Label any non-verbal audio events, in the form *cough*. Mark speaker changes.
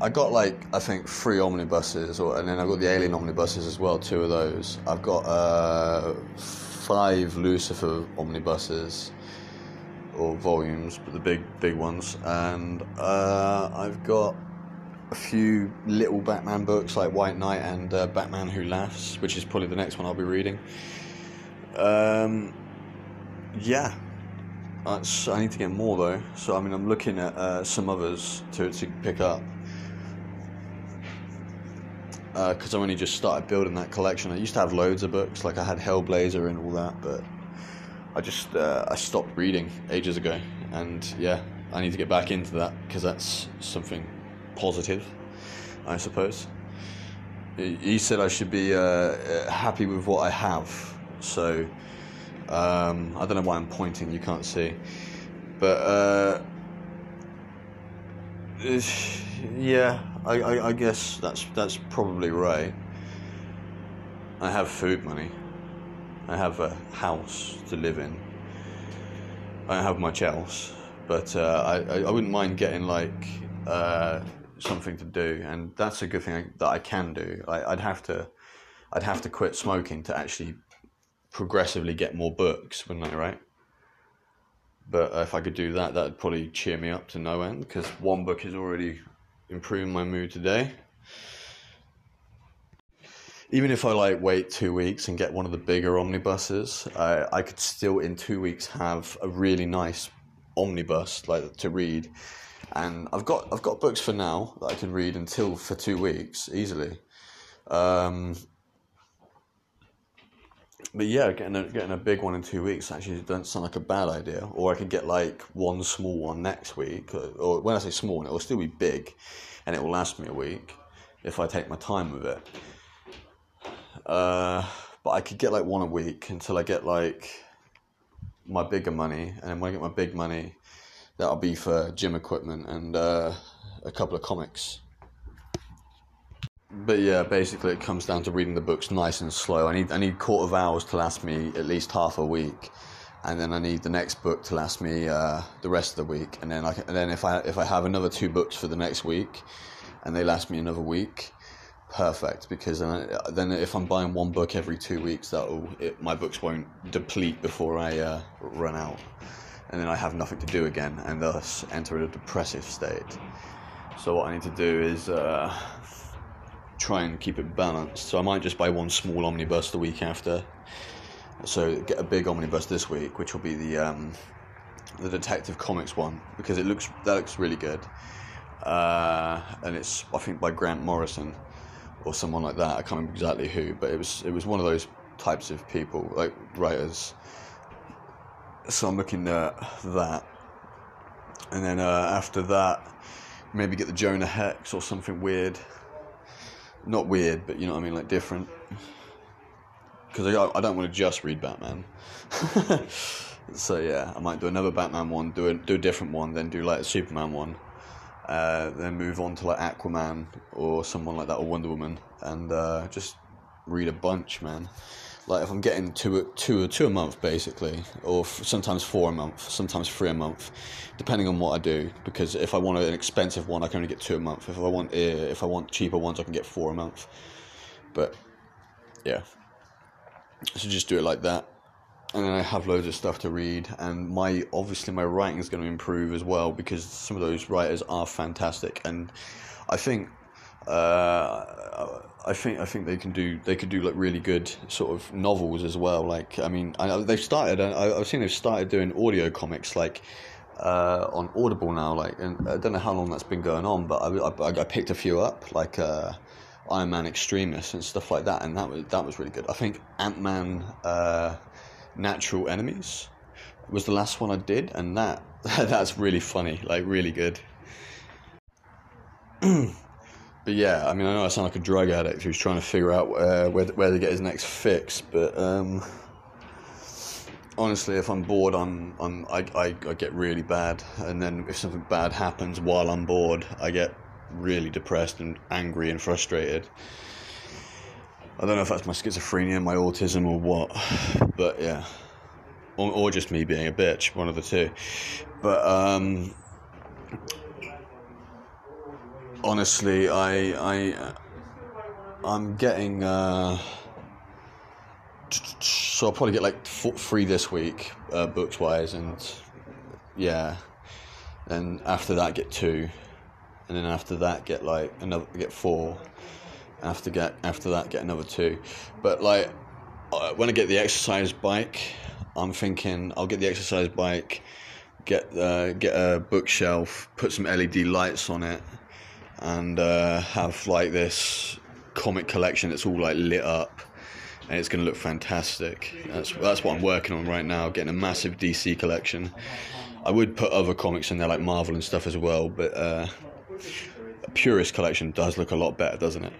Speaker 1: I got like I think three omnibuses, or and then I got the Alien omnibuses as well. Two of those. I've got uh, five Lucifer omnibuses or volumes, but the big big ones, and uh, I've got a few little Batman books like White Knight and uh, Batman Who Laughs, which is probably the next one I'll be reading. Um, yeah, I need to get more though. So I mean, I'm looking at uh, some others to to pick up because I only just started building that collection. I used to have loads of books, like I had Hellblazer and all that, but I just uh, I stopped reading ages ago, and yeah, I need to get back into that because that's something positive, I suppose. He said I should be uh, happy with what I have, so um, I don't know why I'm pointing. You can't see, but uh, *sighs* yeah, I, I, I guess that's that's probably right. I have food money. I have a house to live in. I don't have much else, but uh, I, I wouldn't mind getting like uh, something to do, and that's a good thing that I can do. I, I'd have to, I'd have to quit smoking to actually progressively get more books, wouldn't I? Right? But if I could do that, that'd probably cheer me up to no end because one book is already improving my mood today even if I like wait two weeks and get one of the bigger omnibuses, I, I could still in two weeks have a really nice omnibus like to read, and I've got I've got books for now that I can read until for two weeks easily. Um, but yeah, getting a, getting a big one in two weeks actually doesn't sound like a bad idea. Or I could get like one small one next week, or, when I say small, it will still be big, and it will last me a week if I take my time with it. Uh, but I could get like one a week until I get like my bigger money, and then when I get my big money, that'll be for gym equipment and uh, a couple of comics. But yeah, basically it comes down to reading the books nice and slow. I need I need quarter of hours to last me at least half a week, and then I need the next book to last me uh, the rest of the week. And then I can, and then if I if I have another two books for the next week, and they last me another week, perfect because then, then if I'm buying one book every two weeks, that'll my books won't deplete before I uh, run out, and then I have nothing to do again, and thus enter a depressive state. So what I need to do is uh, try and keep it balanced. So I might just buy one small omnibus the week after. So get a big omnibus this week, which will be the um, the Detective Comics one because it looks that looks really good. Uh, and it's I think by Grant Morrison or someone like that. I can't remember exactly who, but it was it was one of those types of people, like writers. So I'm looking at that, and then uh, after that, maybe get the Jonah Hex or something weird. Not weird, but you know what I mean, like different. Because I, I don't want to just read Batman. *laughs* so yeah, I might do another Batman one, do a, do a different one, then do like a Superman one uh, then move on to like Aquaman or someone like that or Wonder Woman, and uh, just read a bunch, man. Like if I'm getting two, two, two a month basically, or sometimes four a month, sometimes three a month, depending on what I do. Because if I want an expensive one, I can only get two a month. If I want, uh, if I want cheaper ones, I can get four a month. But yeah, so just do it like that and then I have loads of stuff to read, and my obviously my writing is going to improve as well because some of those writers are fantastic, and I think uh, I think I think they can do they could do like really good sort of novels as well. Like I mean, I, they've started. I, I've seen they've started doing audio comics like. Uh, on Audible now, like, and I don't know how long that's been going on, but I, I, I picked a few up, like uh, Iron Man Extremis and stuff like that, and that was that was really good. I think Ant Man uh, Natural Enemies was the last one I did, and that *laughs* that's really funny, like really good. *clears throat* but yeah, I mean, I know I sound like a drug addict who's trying to figure out uh, where where to get his next fix, but um, honestly, if I'm bored, I'm, I'm I, I, I get really bad, and then if something bad happens while I'm bored, I get really depressed and angry and frustrated. I don't know if that's my schizophrenia, my autism, or what, but yeah, or, or just me being a bitch, one of the two. But um, honestly, I I I'm getting. Uh, so I'll probably get like four, three this week, uh, books wise, and yeah. Then after that, get two, and then after that, get like another, get four. After get after that, get another two. But like uh, when I get the exercise bike, I'm thinking I'll get the exercise bike, get uh, get a bookshelf, put some LED lights on it, and uh, have like this comic collection that's all like lit up and it's going to look fantastic. That's that's what I'm working on right now, getting a massive DC collection. I would put other comics in there like Marvel and stuff as well, but uh, a purist collection does look a lot better, doesn't it?